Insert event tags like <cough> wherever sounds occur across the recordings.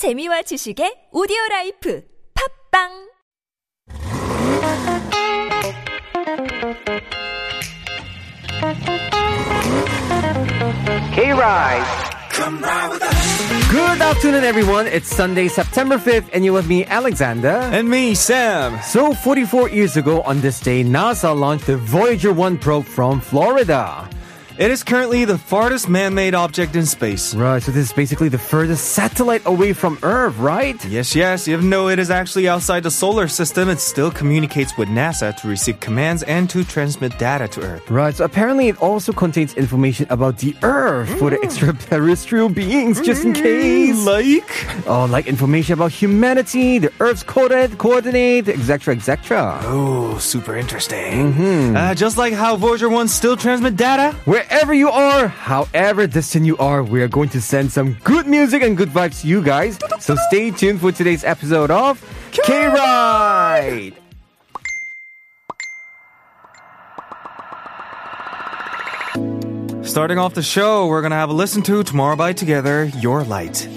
재미와 지식의 오디오 라이프 팝빵 K-Ride. Good afternoon, everyone. It's Sunday, September 5th, and you're with me, Alexander. And me, Sam. So, 44 years ago on this day, NASA launched the Voyager 1 probe from Florida. It is currently the farthest man-made object in space. Right, so this is basically the furthest satellite away from Earth, right? Yes, yes, even though it is actually outside the solar system, it still communicates with NASA to receive commands and to transmit data to Earth. Right, so apparently it also contains information about the Earth for the mm. extraterrestrial beings, just in mm, case. Like? Oh, like information about humanity, the Earth's coordinate, coordinate, etc., etc. Oh, super interesting. Mm-hmm. Uh, just like how Voyager 1 still transmit data? Wherever you are, however distant you are, we are going to send some good music and good vibes to you guys. So stay tuned for today's episode of K Ride. Starting off the show, we're gonna have a listen to Tomorrow by Together, Your Light.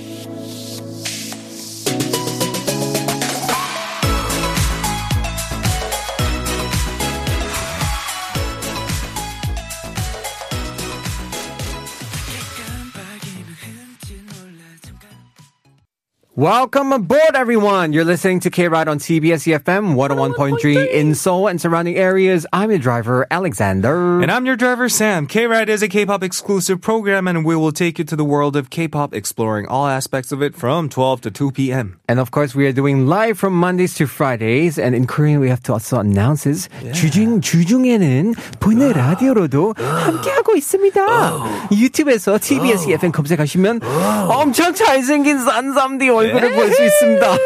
Welcome aboard, everyone. You're listening to K Ride on TBS EFM 101.3 in Seoul and surrounding areas. I'm your driver, Alexander. And I'm your driver, Sam. K Ride is a K pop exclusive program, and we will take you to the world of K pop, exploring all aspects of it from 12 to 2 p.m. And of course, we are doing live from Mondays to Fridays. And in Korean, we have to also announce yeah. 주중, 주중에는 보이는 라디오로도 uh, 함께하고 있습니다. Uh, 유튜브에서 EFM 검색하시면 uh, 엄청 잘생긴 산삼디 얼굴 을 볼 수 있습니다.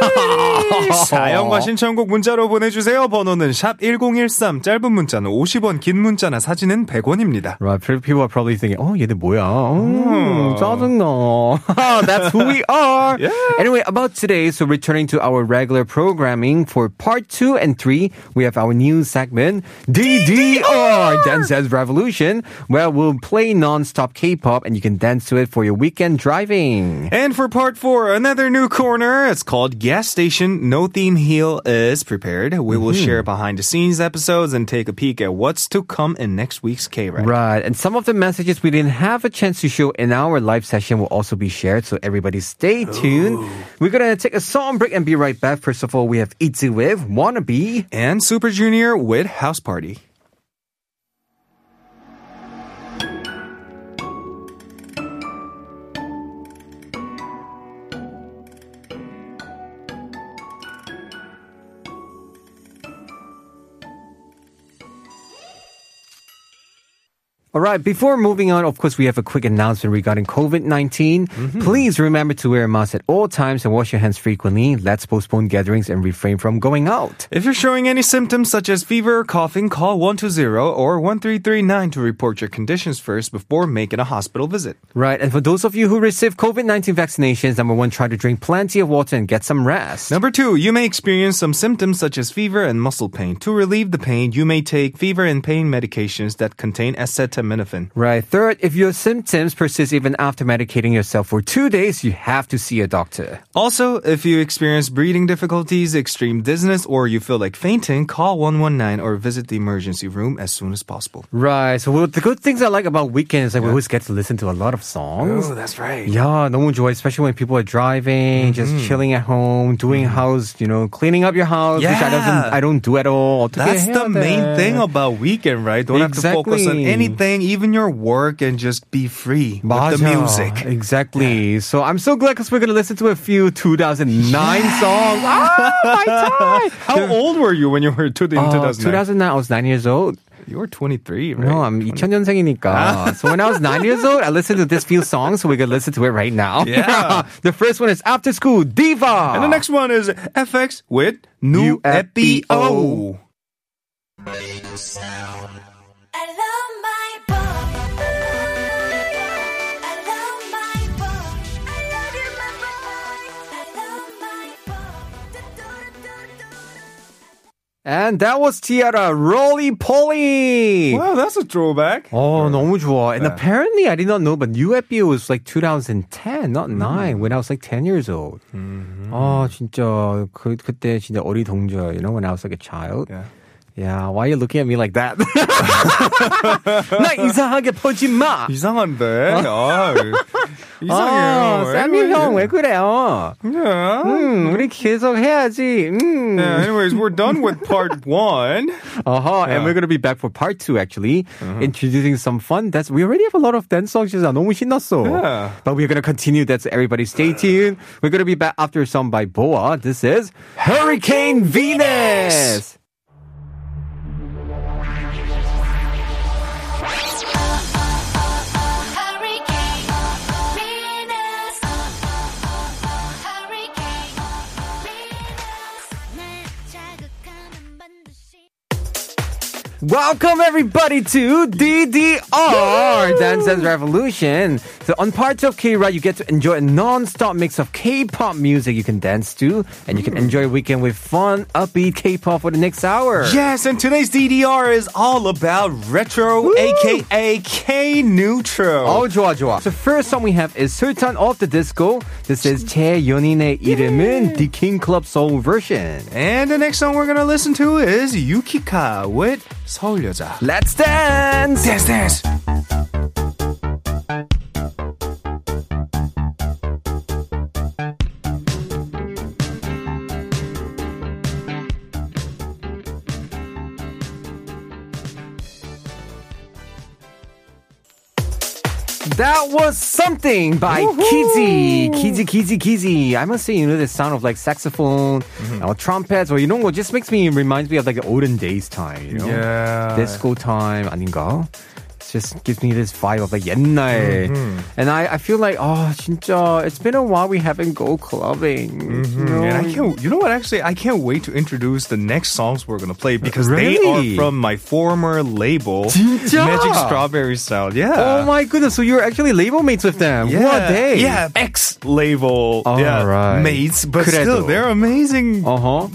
사연과 신청곡 문자로 보내주세요. 번호는 샵 1013, 짧은 문자는 50원, 긴 문자나 사진은 100원입니다. Right, people are probably thinking, oh, 얘들 뭐야? 음, 짜증나. <laughs> That's who we are. <laughs> Anyway, about today, so returning to our regular programming for part two and three, we have our new segment, DDR, Dance Dance Revolution, where we'll play non-stop K-pop and you can dance to it for your weekend driving. And for part four, another new corner. It's called Gas Station. No theme heel is prepared. We will mm-hmm. share behind the scenes episodes and take a peek at what's to come in next week's K Ride. Right, and some of the messages we didn't have a chance to show in our live session will also be shared, so everybody stay tuned. We're gonna take a song break and be right back. First of all, we have Itzy with Wannabe. And Super Junior with House Party. All right, before moving on, of course, we have a quick announcement regarding COVID 19. Mm-hmm. Please remember to wear a mask at all times and wash your hands frequently. Let's postpone gatherings and refrain from going out. If you're showing any symptoms such as fever or coughing, call 120 or 1339 to report your conditions first before making a hospital visit. Right, and for those of you who received COVID 19 vaccinations, number one, try to drink plenty of water and get some rest. Number two, you may experience some symptoms such as fever and muscle pain. To relieve the pain, you may take fever and pain medications that contain acetaminophen. Right. Third, if your symptoms persist even after medicating yourself for two days, you have to see a doctor. Also, if you experience breathing difficulties, extreme dizziness, or you feel like fainting, call 119 or visit the emergency room as soon as possible. Right. So well, the good things I like about weekends, is yeah. we always get to listen to a lot of songs. Oh, that's right. Yeah, no one enjoys, especially when people are driving, mm-hmm. just chilling at home, doing mm-hmm. house, you know, cleaning up your house, yeah. which I don't, I don't do at all. That's the main thing about weekend, right? Don't exactly. have to focus on anything even your work, and just be free 맞아. with the music. Exactly. Yeah. So I'm so glad because we're going to listen to a few 2009 yeah. songs. <laughs> Oh, my time! <laughs> How old were you when you were two, in uh, 2009? 2009, I was nine years old. You were 23, right? No, I'm 20... 2000년생이니까. Ah. So when I was nine years old, I listened to this few songs, so we can listen to it right now. Yeah. <laughs> the first one is After School Diva. And the next one is FX with New, NU ABO. Sound. And that was T-ara, Roly Poly. Wow, that's a throwback. Oh, 너무 좋아. And yeah. apparently, I did not know, but UFBO was like 2010, not mm. 9, when I was like 10 years old. Mm-hmm. 아, 진짜, 그, 그때 진짜 어리동절, you know, when I was like a child. Yeah. Yeah, why are you looking at me like that? <laughs> 나 이상하게 보지 마. 이상한데. 아, 이상해요. 아, 쌈이 형왜 그래요? Yeah. 음, 우리 계속 해야지. 음. Yeah, anyways, we're done with part one. Uh-huh, yeah. and we're gonna be back for part two actually, uh-huh. introducing some fun. That's we already have a lot of dance songs. 진짜 너무 신났어. Yeah. But we're gonna continue. That's everybody. Stay tuned. We're gonna be back after some by BoA. This is Hurricane Venus. Welcome everybody to DDR Dance Dance Revolution. So on parts of K-Ride, you get to enjoy a non-stop mix of K-pop music you can dance to, and you can hmm. enjoy a weekend with fun, upbeat K-pop for the next hour. Yes, and today's DDR is all about retro, Woo! aka K-newtro. Oh, 좋아, 좋아. So first song we have is Sultan of the Disco. This is 제 연인의 이름은 The King Club Soul version. And the next song we're gonna listen to is Yukika with 서울 여자. Let's dance. Dance, dance. That was something by Kizzy. Kizzy, Kizzy, Kizzy. I must say, you know, the sound of like saxophone or trumpets or 이런 거 just makes me, reminds me of like the olden days time, you know? Yeah. Disco time 아닌가? It just gives me this vibe of like 옛날. And I, I feel like, oh, 진짜, it's been a while we haven't go clubbing. you know? And I can't, you know what? Actually, I can't wait to introduce the next songs we're gonna play because they Really? are from my former label, 진짜? Magic Strawberry Sound. Yeah. Oh my goodness, so you're actually label mates with them. Yeah, Who are they? Yeah, ex label. All yeah, right. mates, but 그래도. still, they're amazing Uh-huh.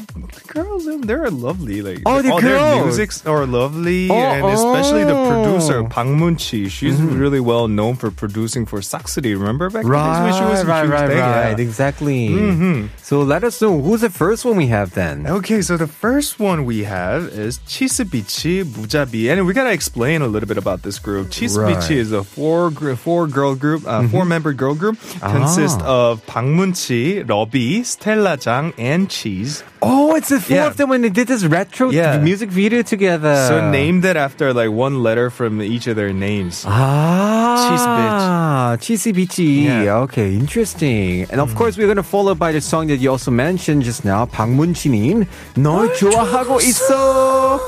girls. and They're lovely. Like, Oh, they're all their girls. musics are lovely, Oh, and especially the oh. producer Bang Moon-chi. She's really well known for producing for Saxody. Remember back Right, when she was right, right, thing? right. Yeah. Exactly. So let us know who's the first one we have then. Okay, so the first one we have is Chisbichi Mujabi, and we gotta explain a little bit about this group. Chisbichi Right. Mm-hmm. is a four gr- four girl group, uh, four member girl group, consists Ah. of Bang Moon-chi, Robbie, Stella Jang, and Cheese. Oh, it's the four Yeah. of them when they did this retro Yeah. music video together. So named it after like one letter from each of their names. Ah, cheesy beachy. Yeah. Okay, interesting. And of course, we're gonna follow by the song that you also mentioned just now, 박문치님. 널 좋아하고 있어.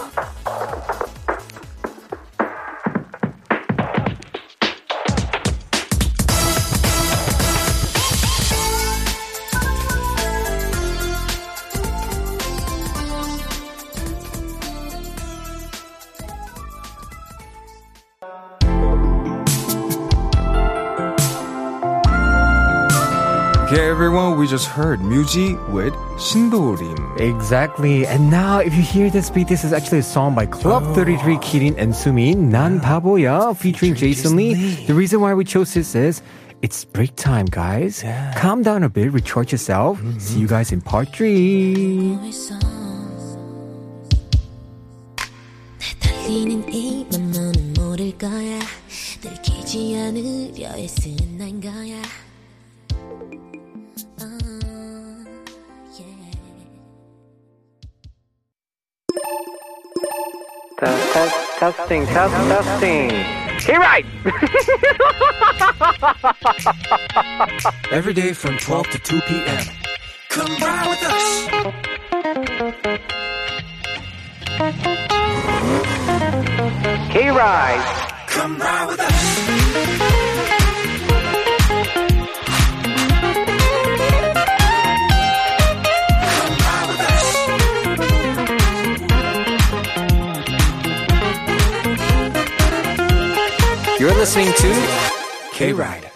everyone, we just heard Muji with 신도림. Exactly. And now, if you hear this beat, this is actually a song by Club 33 Kirin and Sumin, 난 바보야, featuring Jason Lee. The reason why we chose this is it's break time, guys. Calm down a bit, recharge yourself. See you guys in part three. 있어 내 달리는 이 맘 너는 모를 거야 들키지 않으려 애쓰는 난 거야 Testing, test, testing. Hey, right! <laughs> Every day from 12 to 2 p.m. Come ride with us. Hey, right! Come ride with us. You're listening to K Ride.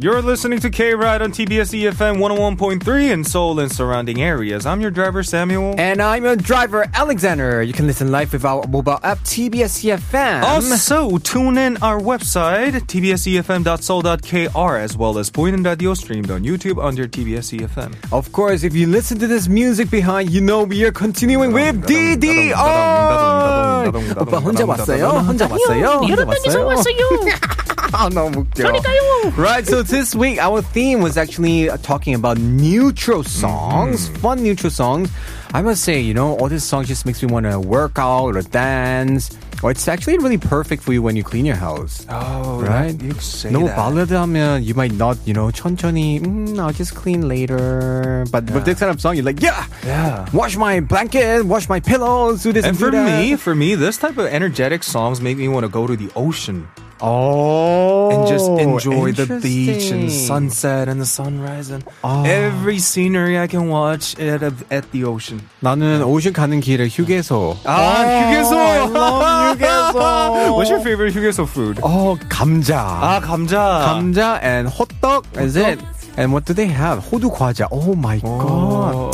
You're listening to K Ride on TBS EFM 101.3 in Seoul and surrounding areas. I'm your driver, Samuel. And I'm your driver, Alexander. You can listen live with our mobile app, TBS EFM. Also, tune in our website, tbsefm.soul.kr, as well as 보이는 radio streamed on YouTube under TBS EFM. Of course, if you listen to this music behind, you know we are continuing with DDR. 오빠 혼자 왔어요? 혼자 왔어요? 혼자 왔어요? <laughs> oh, no, 웃겨. Right, so this week our theme was actually talking about newtro songs, mm. fun newtro songs. I must say, you know, all these songs just makes me want to work out or dance. Or it's actually really perfect for you when you clean your house. Oh, right? You say no that. 발라드 하면 you might not, you know, 천천히, mm, I'll just clean later. But yeah. with this kind of song, you're like, yeah, yeah, wash my blanket, wash my pillows, do this and, and for that. me, for me, this type of energetic songs make me want to go to the ocean. oh, and just enjoy the beach and interesting. sunset and the sunrise and Oh. every scenery I can watch at, a, at the ocean. 나는 오션 가는 길에 휴게소. Ah, 휴게소. I love 휴게소. <laughs> What's your favorite 휴게소 food? Oh, 감자. Ah, 감자. 감자 and 호떡. Is it? And what do they have? 호두 과자. Oh my god.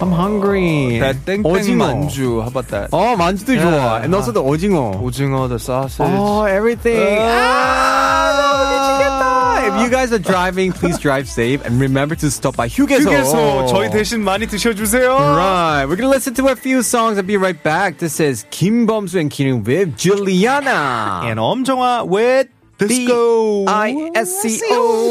I'm hungry. That 땡땡 오징어. 만주. How about that? 어, 만주도 Yeah. 좋아. And also the 오징어. 오징어, the sausage. Oh, everything. Ah, 아, If you guys are driving, please drive safe and remember to stop by 휴게소. 휴게소 저희 대신 많이 드셔주세요. Right, we're gonna listen to a few songs and be right back. This is 김범수 and Kirin with Juliana. And 엄정화 with Disco. I-S-C-O.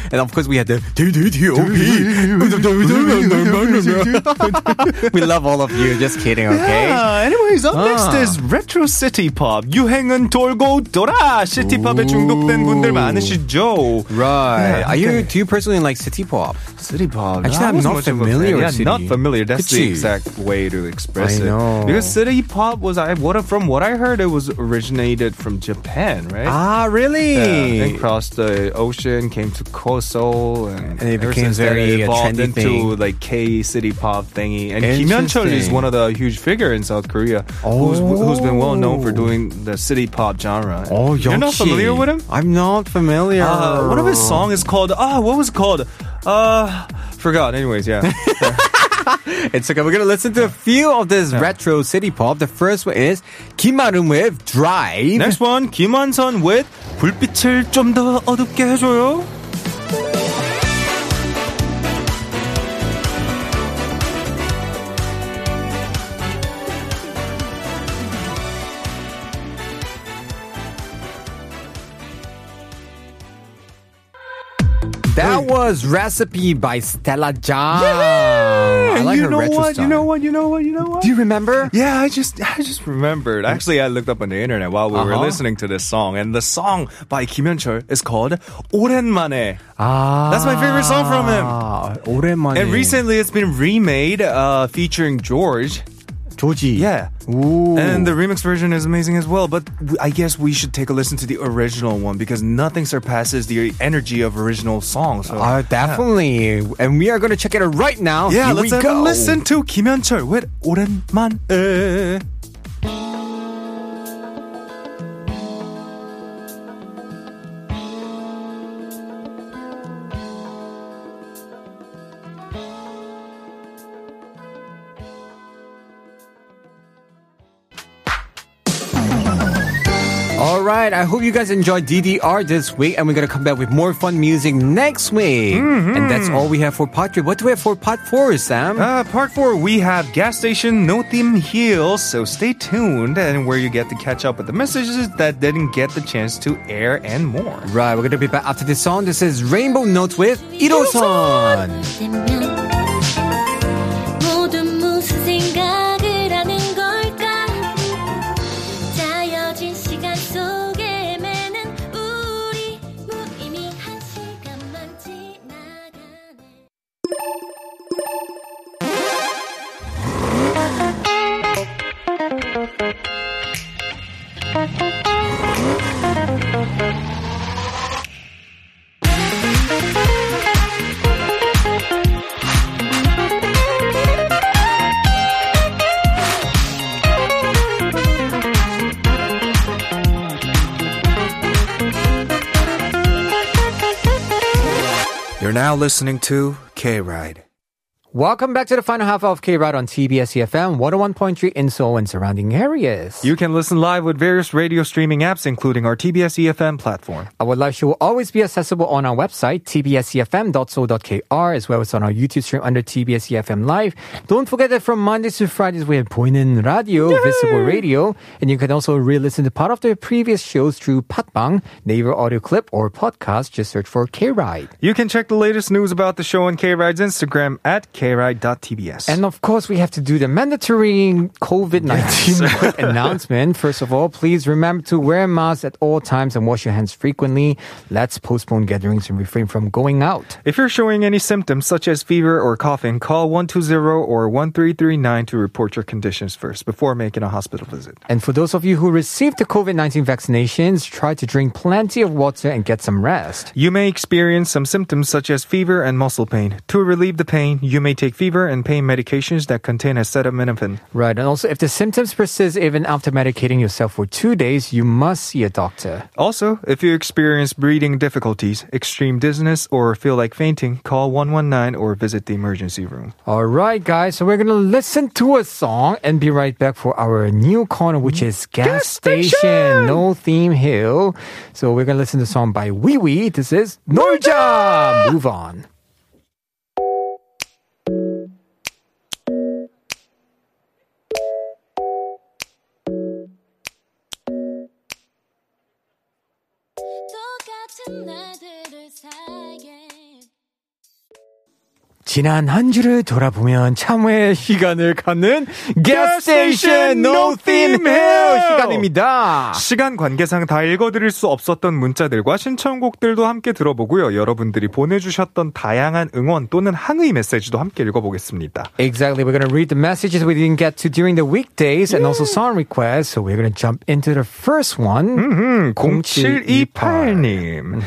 And of course we had the DDDOP. We love all of you. Just kidding, okay? Yeah, anyways, up next Ah. is Retro City Pop. 유행은 돌고 돌아. 시티팝에 중독된 분들 많으시죠? Right. Yeah, Are you? okay. Do you personally like city pop? City pop. Actually, I'm not familiar with Yeah, city. not familiar. That's the 그치? exact way to express I it. know. Because city pop was, I what from what I heard, it was originated from Japan, right? Ah, really? Yeah, and crossed the ocean, came to Koso, and, And it ever became since then very, it uh, evolved trendy into thing. like K city pop thingy. And Kim Hyun-chul is Interesting. one of the huge figure in South Korea, who's who's been well known for Oh. doing the city pop genre. Oh, you're not 역시. familiar with him? I'm not familiar. Uh, one of his songs is called ah, what was it called? Uh, forgot. Anyways, yeah. <laughs> It's okay. We're gonna listen to a few of this retro city pop. The first one is 김아름 with Drive. Next one, 김완선 with 불빛을 좀 더 어둡게 해줘요. That was Recipe by Stella Jang. Yeah! I like you her know retro what? Style. You know what? You know what? You know what? Do you remember? Yeah, I just I just remembered. Mm. Actually, I looked up on the internet while we were Uh-huh. listening to this song, and the song by Kim Hyun-chul is called 오랜만에. Ah, That's my favorite song from him. Ah, 오랜만에. And recently, it's been remade uh, featuring George 조지. Yeah. Ooh. And the remix version is amazing as well. But w- I guess we should take a listen to the original one because nothing surpasses the energy of original songs. So, Uh, definitely. And we are going to check it out right now. yeah, Here let's we have go. a listen to Kim Hyun-chul with 오랜만에. Right. I hope you guys enjoyed DDR this week, and we're gonna come back with more fun music next week. And that's all we have for part three. What do we have for part four, Sam? Uh, part four, we have gas station no theme heels, so stay tuned and where you get to catch up with the messages that didn't get the chance to air and more. right. We're gonna be back after this song. This is Rainbow Notes with 이로 listening to K Ride. Welcome back to the final half of K Ride on TBS EFM 101.3 in Seoul and surrounding areas. You can listen live with various radio streaming apps, including our TBS EFM platform. Our live show will always be accessible on our website, tbsefm.so.kr, as well as on our YouTube stream under TBS EFM Live. Don't forget that from Mondays to Fridays, we have Boinen Radio, Yay! Visible Radio, and you can also re listen to part of the previous shows through Patbang, Naver Audio Clip, or podcast. Just search for K Ride. You can check the latest news about the show on K Ride's Instagram at K kride.tbs. And of course, we have to do the mandatory COVID 19 announcement. First of all, please remember to wear masks at all times and wash your hands frequently. Let's postpone gatherings and refrain from going out. if you're showing any symptoms such as fever or coughing, call 120 or 1339 to report your conditions first before making a hospital visit. And for those of you who received the COVID 19 vaccinations, try to drink plenty of water and get some rest. You may experience some symptoms such as fever and muscle pain. To relieve the pain, you may take fever and pain medications that contain acetaminophen. Right. And also, if the symptoms persist even after medicating yourself for two days, you must see a doctor. Also, if you experience breathing difficulties, extreme dizziness, or feel like fainting, call 119 or visit the emergency room. All right, guys. So we're going to listen to a song and be right back for our new corner, which is Gas, Station. No Theme Hill. So we're going to listen to the song by Wee Wee. This is Norja. Move on. 지난 한 주를 돌아보면 참회 시간을 갖는 No Theme Hill 시간입니다. 시간 관계상 다 읽어드릴 수 없었던 문자들과 신청곡들도 함께 들어보고요. 여러분들이 보내주셨던 다양한 응원 또는 항의 메시지도 함께 읽어보겠습니다. Exactly. We're going to read the messages we didn't get to during the weekdays and also song requests. So we're going to jump into the first one. 음, 0728님.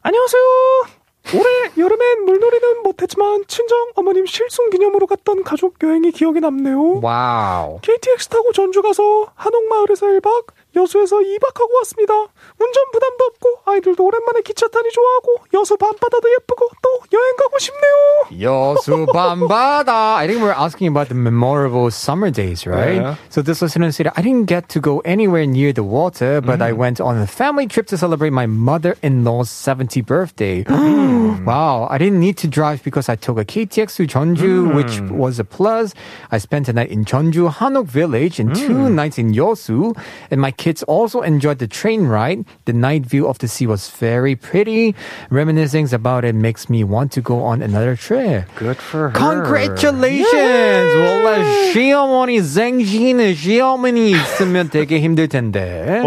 안녕하세요. 올해 여름엔 물놀이는 못했지만 친정 어머님 실손 기념으로 갔던 가족 여행이 기억에 남네요. Wow. KTX 타고 전주 가서 한옥마을에서 1박, 여수에서 2박하고 왔습니다. 운전 부담도 없고 아이들도 오랜만에 기차 타니 좋아하고 여수 밤바다도 예쁘고 또 여행 가고 싶네요. 여수 <laughs> 밤바다. I think we're asking about the memorable summer days, right? Yeah. So this listener said, I didn't get to go anywhere near the water, but I went on a family trip to celebrate my mother-in-law's 70th birthday. <gasps> <gasps> wow. I didn't need to drive because I took a KTX to Jeonju, which was a plus. I spent a night in Jeonju Hanok village and two nights in Yosu. And my kids also enjoyed the train ride. The night view of the sea was very pretty. Reminiscing about it makes me want to go on another trip. Good for her. Congratulations! 원래 시어머니 생신은 시어머니 있으면 되게 힘들 텐데.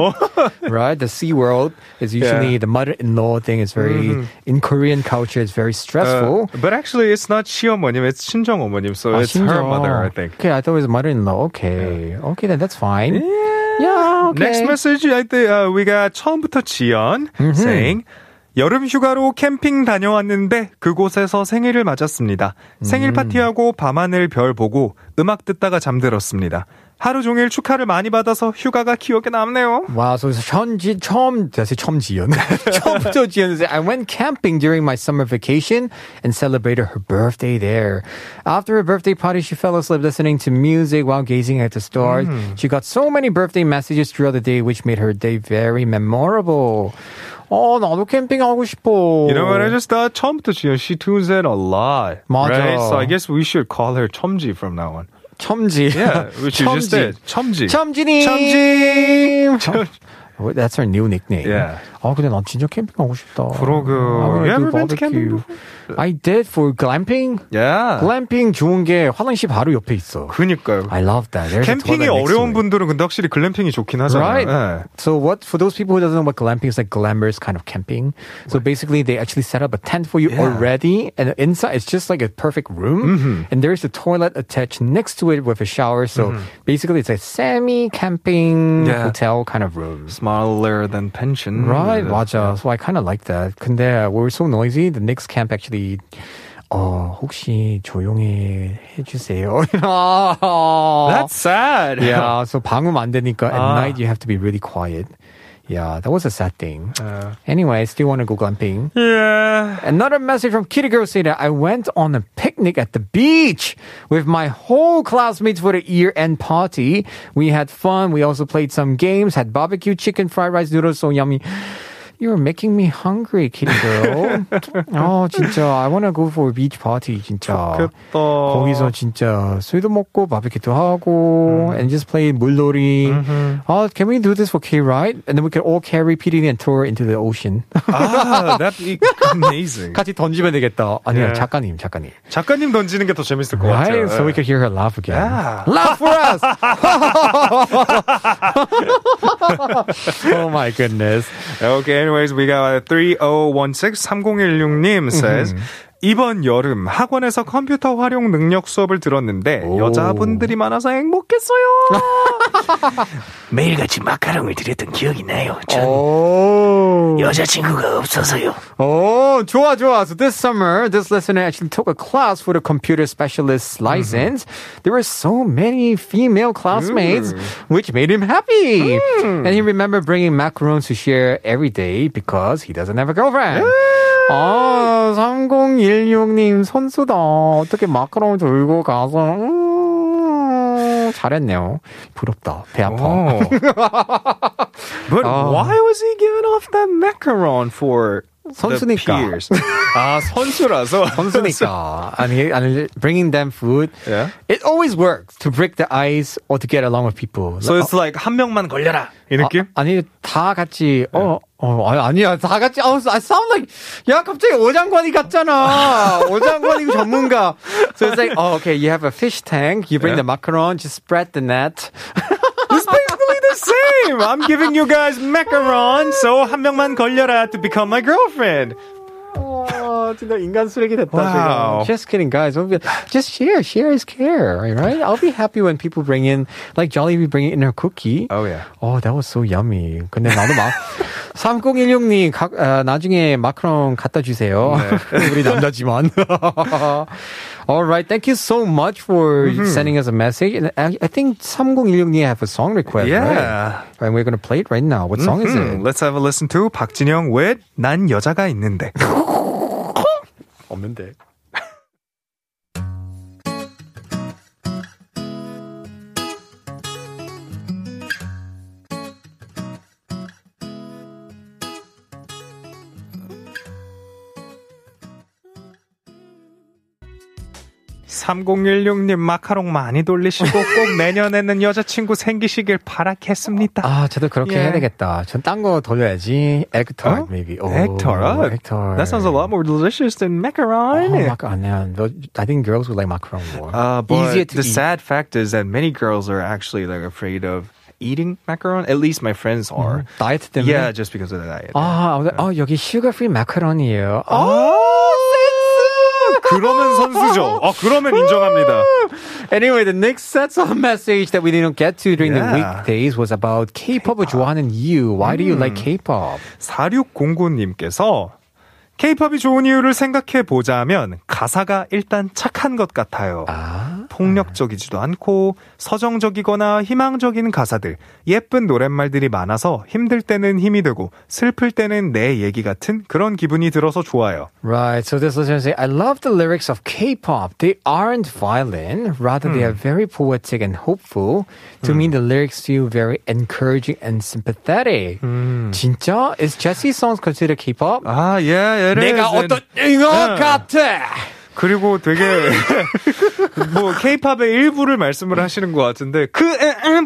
right? The Sea World is usually Yeah. the mother-in-law thing is very, in Korean culture, it's very stressful. Uh, but actually, it's not 시어머님, it's 친정어머님, so 아, it's her 심지어. mother, I think. Okay, I thought it was mother-in-law. Okay. Okay, then that's fine. Yeah, Okay. Next message, I think uh, we got 처음부터 지연 saying 여름 휴가로 캠핑 다녀왔는데 그곳에서 생일을 맞았습니다. 생일 파티하고 밤하늘 별 보고 음악 듣다가 잠들었습니다. 하루 종일 축하를 많이 받아서 휴가가 기억에 남네요. Wow, so it's 천지, 처음, did I say 처음지연? <laughs> 처음부터 지연. I went camping during my summer vacation and celebrated her birthday there. After her birthday party, she fell asleep listening to music while gazing at the stars. She got so many birthday messages throughout the day, which made her day very memorable. 어, 나도 캠핑 하고 싶어. You know what I just thought? 처음부터 지연, she tunes in a lot. 맞아. Right? So I guess we should call her 첨지 from now on. Chomji, Yeah, which you just did. Chomji, Chumji님. Chomji. Chum- well, that's our new nickname. Yeah. 아, 근데 난 진짜 캠핑 가고 싶다. 그러게. I wanna You do ever been to barbecue. camping I did for glamping. Yeah. 글램핑 좋은 게 화장실 바로 옆에 있어. 그니까요. I love that. There's a 캠핑이 toilet next to 어려운 it. 분들은 근데 확실히 글램핑이 좋긴 하잖아요. Right. 예. So what for those people who doesn't know what glamping is like glamorous kind of camping. So basically they actually set up a tent for you Yeah. already and inside it's just like a perfect room Mm-hmm. and there's a toilet attached next to it with a shower. So basically it's a semi camping Yeah. hotel kind of room. Smaller than pension. Right, Yeah. 맞아. So I kind of like that. 근데 we're so noisy. The next camp actually 어, 혹시 조용히 해주세요. <laughs> That's sad. yeah, so 방음 안 되니까 at 아. night you have to be really quiet. Yeah, that was a sad thing. Uh, Anyway, I still want to go glamping. yeah. Another message from Kitty Girl saying that I went on a picnic at the beach with my whole classmates for the year end party. We had fun. We also played some games, had barbecue chicken, fried rice noodles, so yummy. You're making me hungry, Kitty Girl. 어, 진짜 I wanna go for a beach party, 진짜. 좋겠다. 거기서 진짜 술도 먹고 바비큐도 하고 and just play 물놀이. Oh, can we do this for K ride? And then we can all carry PD and tour into the ocean. Ah, that'd be amazing. 같이 던지면 되겠다. 아니요. 작가님, 작가님. 작가님 던지는 게 더 재밌을 것 Right? 같아요. So we could hear her laugh again. Yeah. Laugh for us! oh my goodness. Okay, anyways, we got 3016 3016님 says mm-hmm. 이번 여름 학원에서 컴퓨터 활용 능력 수업을 들었는데 오. 여자분들이 많아서 행복했어요. <laughs> 매일같이 마카롱을 드렸던 기억이 나요. 전 Oh. 여자친구가 없어서요. Oh, 좋아, 좋아. So this summer, this listener actually took a class for the computer specialist license. There were so many female classmates, which made him happy. And he remembered bringing macarons to share every day because he doesn't have a girlfriend. 아, 3016님 선수다. 어떻게 마카롱을 들고 가서, 음, 잘했네요. 부럽다. 배 아파. Oh. But Oh. why was he giving off that macaron for 선수니까. 아, 선수라서. 선수니까. 아니, 아니, bringing them food. Yeah. It always works to break the ice or to get along with people. So it's like 한 명만 걸려라. 이 느낌? 아, 아니, 다 같이, 어, 어, 아니, 아니야. 다 같이, 어, I sound like, 야, 갑자기 오장관이 같잖아. <laughs> 오장관이 전문가. So it's like, oh, okay, you have a fish tank, you bring Yeah. the macaron, just spread the net. <laughs> It's basically the same. I'm giving you guys macaron, so 한 명만 걸려라 to become my girlfriend. 어, 진짜 인간 쓰레기 됐다, Wow. 지금. Just kidding, guys. Don't be- Just share. Share is care, right? I'll be happy when people bring in, like Jollibee bringing in her cookie. Oh yeah. Oh, that was so yummy. 근데 나도 막 <laughs> 3016님 각, 아, 나중에 마카롱 갖다 주세요. 우리 남자지만. All right, thank you so much for sending us a message. And I, I think 3016님 have a song request, right? Yeah. And we're gonna play it right now. What song is Hmm, it? Let's have a listen to 박진영 with 난 여자가 있는데. 없는데. (3016님) 마카롱 많이 돌리시고 꼭 내년에는 여자친구 생기시길 바라겠습니다. 아, 저도 그렇게 Yeah. 해야 되겠다. 전 딴 거 돌려야지. egg tart, 어? maybe. Oh, egg tart. Oh, egg tart. That sounds a lot more delicious than macaron. Oh, mac- 아니야. 너- I think girls would like macaron more. Uh, but Easier to the eat. sad fact is that many girls are actually like afraid of eating macaron. At least my friends are. 다이어트 때문에. Yeah, just because of the diet. 아, 어, 여기 프리 마카롱이에요. 아, 그러면 선수죠. 어, 그러면 인정합니다. Anyway, the next set of message that we didn't get to during the Yeah. weekdays was about K-pop을 좋아하는 이유. Why do you like K-pop? 4609님께서 K-팝이 좋은 이유를 생각해 보자면 가사가 일단 착한 것 같아요. 아, 폭력적이지도 않고 서정적이거나 희망적인 가사들, 예쁜 노랫말들이 많아서 힘들 때는 힘이 되고 슬플 때는 내 얘기 같은 그런 기분이 들어서 좋아요. Right. So this listener say, I love the lyrics of K-pop. They aren't violent. Rather, they are very poetic and hopeful. To me, the lyrics feel very encouraging and sympathetic. 진짜? Is Jesse's songs considered K-pop? 아, 예, it 내가. 어떤 이거 같아. 그리고 되게 <laughs> 뭐 케이팝의 일부를 말씀을 하시는 것 같은데 그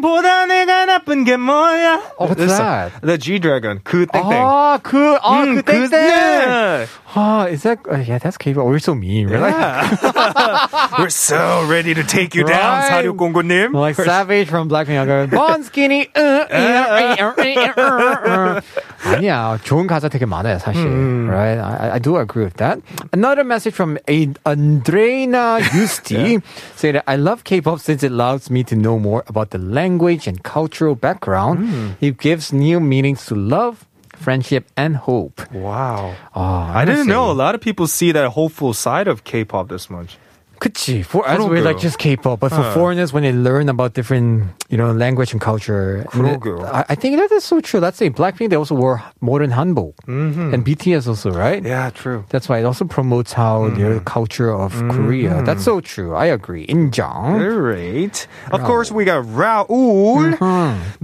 보다 내가 나쁜 게 뭐야? Oh, what's that? The G Dragon 그 땡땡. 아, 그, 아, 음, 그 땡땡. 네. Ah, is that? Uh, yeah, that's K-pop. We're so mean, really. <laughs> We're so ready to take you down, Right. 4609님. Like Savage from Blackpink. I go, Bon Skinny. uh, uh, uh, uh, uh, uh. <laughs> 아니야, 좋은 가사 되게 많아요, 사실. Right? I, I do agree with that. Another message from a Andreina Justi <laughs> saying that I love K-pop since it allows me to know more about the language and cultural background. It gives new meanings to love, friendship, and hope. Wow. 아, I didn't honestly. know a lot of people see that hopeful side of K-pop this much. 그치. For us, we 그러게요. like just K-pop, but for 네. foreigners, when they learn about different, you know, language and culture, and it- 그러게요. I, I think that is so true. Let's say Blackpink, they also wore modern hanbok, and BTS also, right? Mm-hmm. Yeah, true. That's why it also promotes how their culture of Korea. That's so true. I agree. 인정. Great. Of course, we got Raul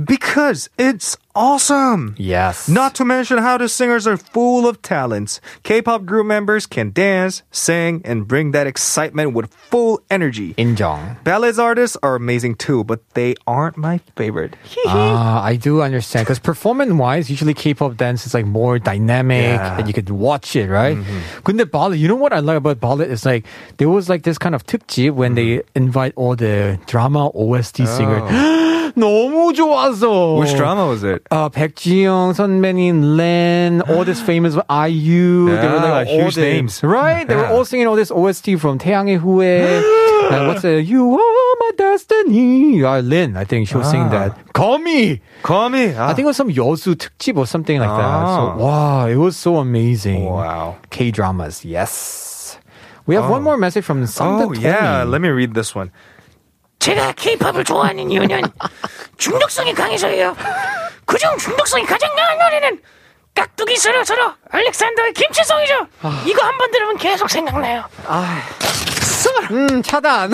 because it's awesome. Yes. Not to mention how the singers are full of talents. K-pop group members can dance, sing, and bring that excitement with full energy. 인정. Ballads artists are amazing too, but they aren't my favorite. <laughs> Ah, I do understand because performance-wise, usually K-pop dance is like more dynamic Yeah. Mm-hmm. and you could watch it, right? 근데 ballad, you know what I like about ballad is like there was like this kind of 특집 when they Mm-hmm. invite all the drama OST singers. <gasps> 너무 좋았어. Oh. Which drama was it? Uh, 백지영, 선배님, Len, all this famous <gasps> IU. they were Yeah, like all huge the- names. right? They were Yeah. all singing all this OST from 태양의 후예. <gasps> and what's it? You are my destiny. Uh, Lin, I think she was singing Ah. that. 거미. Call me. I think it was some 여수 특집 or something like that. So Ah. wow, it was so amazing. Wow. K dramas, yes. We have one more message from Sanda Oh yeah, let me read this one. 제가 케이팝을 좋아하는 이유는 <laughs> 중독성이 강해서예요. 그중 중독성이 가장 강한 노래는 깍두기 서로 서로 알렉산더의 김치송이죠. 이거 한 번 들으면 계속 생각나요. 음, 차단.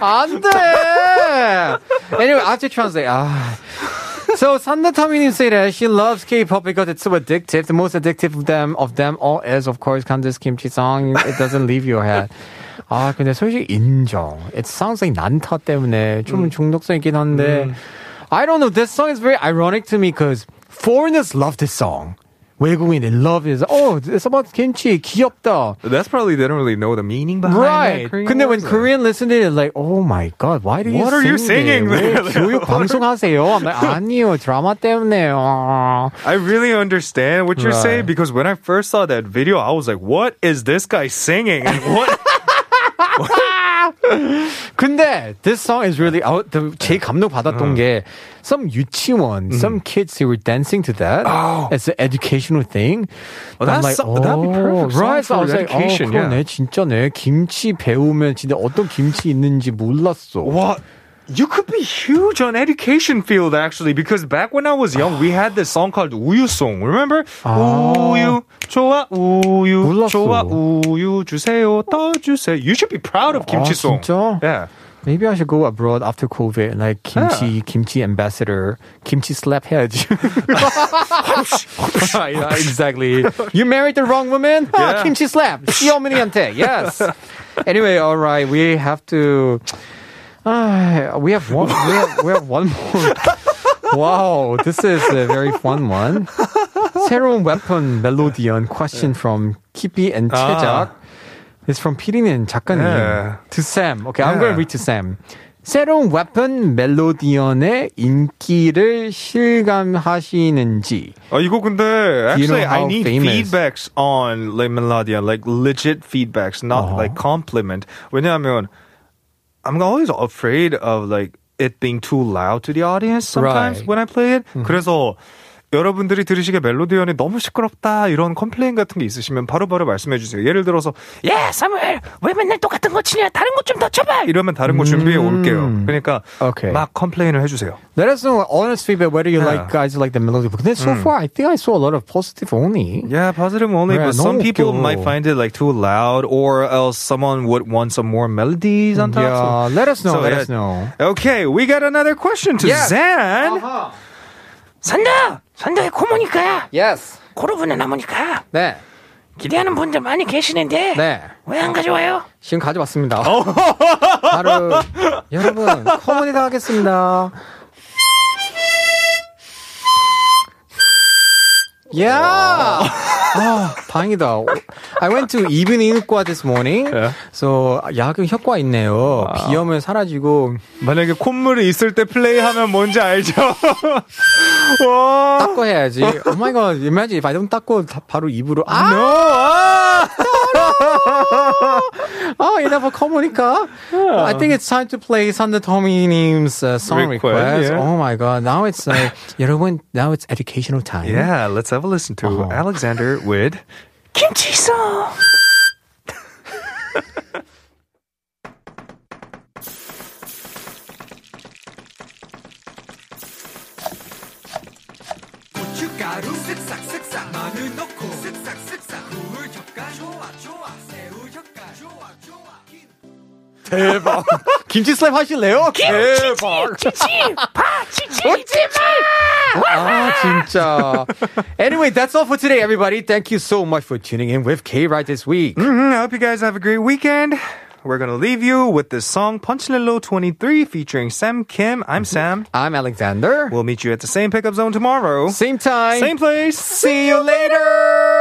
안 돼. Anyway, I have to translate. Ah. So Sanda Tamini say that she loves K-pop because it's so addictive. The most addictive of them of them all is of course Candice Kimchi song. It doesn't leave your head. 아 근데 솔직히 인정. It sounds like 난타 때문에 좀 중독성 있긴 한데. I don't know. This song is very ironic to me because foreigners love this song. 외국인 they love it. Oh, it's about kimchi. 귀엽다. That's probably they don't really know the meaning behind Right. that. Korean 근데 when words. Korean listen to it, like, oh my god, why do you What are sing you singing there? 왜 there? 교육 방송하세요? I'm like, <laughs> 아니요, 드라마 때문에요. I really understand what you're saying Right. because when I first saw that video, I was like, "What is this guy singing?" And what? 근데 this song is really out. The, 제 감동 받았던 게 some 유치원, some kids they were dancing to that as an educational thing. Oh, that's so- that'd be perfect right? So I was like, 어, 그러네, yeah. 진짜네. 김치 배우면 진짜 어떤 김치 있는지 몰랐어. What? You could be huge on education field actually because back when I was young, we had this song called 우유 song. Remember? 우유 좋아 우유 몰랐어. 좋아 우유 주세요 더 주세요. You should be proud of kimchi 아, song. 진짜? Yeah. Maybe I should go abroad after COVID and like kimchi, kimchi ambassador, kimchi slap 해야지. <laughs> <laughs> yeah, exactly. You married the wrong woman? Ah, Yeah. kimchi slap. 시어머니한테. Yes. Anyway, all right. We have to. Ah, we have one. We have, we have one more. Wow, this is a very fun one. 새로운 weapon 멜로디언 question from Kippy and 최작. It's from 피디는 작가님. Yeah. To Sam. Okay, I'm Yeah. going to read to Sam. 새로운 weapon 멜로디언의 인기를 실감하시는지. 어 이거 근데 Do you know actually I how need famous? feedbacks on Le Melodia, like legit feedbacks, not Uh-huh. like compliment. 왜냐하면 I'm always afraid of like it being too loud to the audience sometimes Right. when I play it. Mm-hmm. 그래서 여러분들이 들으시기에 멜로디언이 너무 시끄럽다 이런 컴플레인 같은 게 있으시면 바로바로 말씀해 주세요. 예를 들어서 야 사무엘 왜 맨날 똑같은 거 치냐 다른 거좀더 쳐봐. 이러면 다른 거 준비해 올게요. 그러니까 음. Okay. 막 컴플레인을 해주세요. Let us know honest feedback whether you Yeah. like guys like the melody. Then so far, I think I saw a lot of positive only. Yeah, positive only, Yeah, but some people 웃겨. might find it like too loud, or else someone would want some more melodies on top. Yeah, let us know. So, let yeah. us know. Okay, we got another question to Yes. Zan. 산다 산다의 고모니까 Yes. 고르부는 나무니까 네. 기대하는 분들 많이 계시는데 네. 왜 안 가져와요? 지금 가져왔습니다. <laughs> 바로 여러분 커머니 하겠습니다. 야! 아, 다행이다. I went to 이브닝과 this morning. Yeah. So 야근 효과 있네요. 비염은 사라지고 만약에 콧물이 있을 때 플레이하면 뭔지 알죠? <laughs> 와. 닦고 해야지. Oh my god, imagine if I don't 닦고 다- 바로 입으로 아! No. 아! 아, 이나봐 커머니까. I think it's time to play Sanda Tomi님's uh, song Request, request. yeah. Oh my god, now it's like 여러분, now it's educational time. Yeah, let's have a listen to Uh-huh. Alexander with 김치 쓱싹 쓱싹 마늘 넣고 쓱싹 쓱싹 구울 젓갈 좋아 좋아 새우 젓갈 좋아 좋아 <laughs> 대박. 김치 슬랩 하실래요? 대박. 치치 파 치치 치마 아, 진짜. Anyway, that's all for today, everybody. Thank you so much for tuning in with K-Ride this week. Mhm, I hope you guys have a great weekend. We're gonna leave you with this song Punchnello 23 featuring Sam Kim. I'm mm-hmm. Sam. I'm Alexander. We'll meet you at the same pickup zone tomorrow. Same time. Same place. See you later.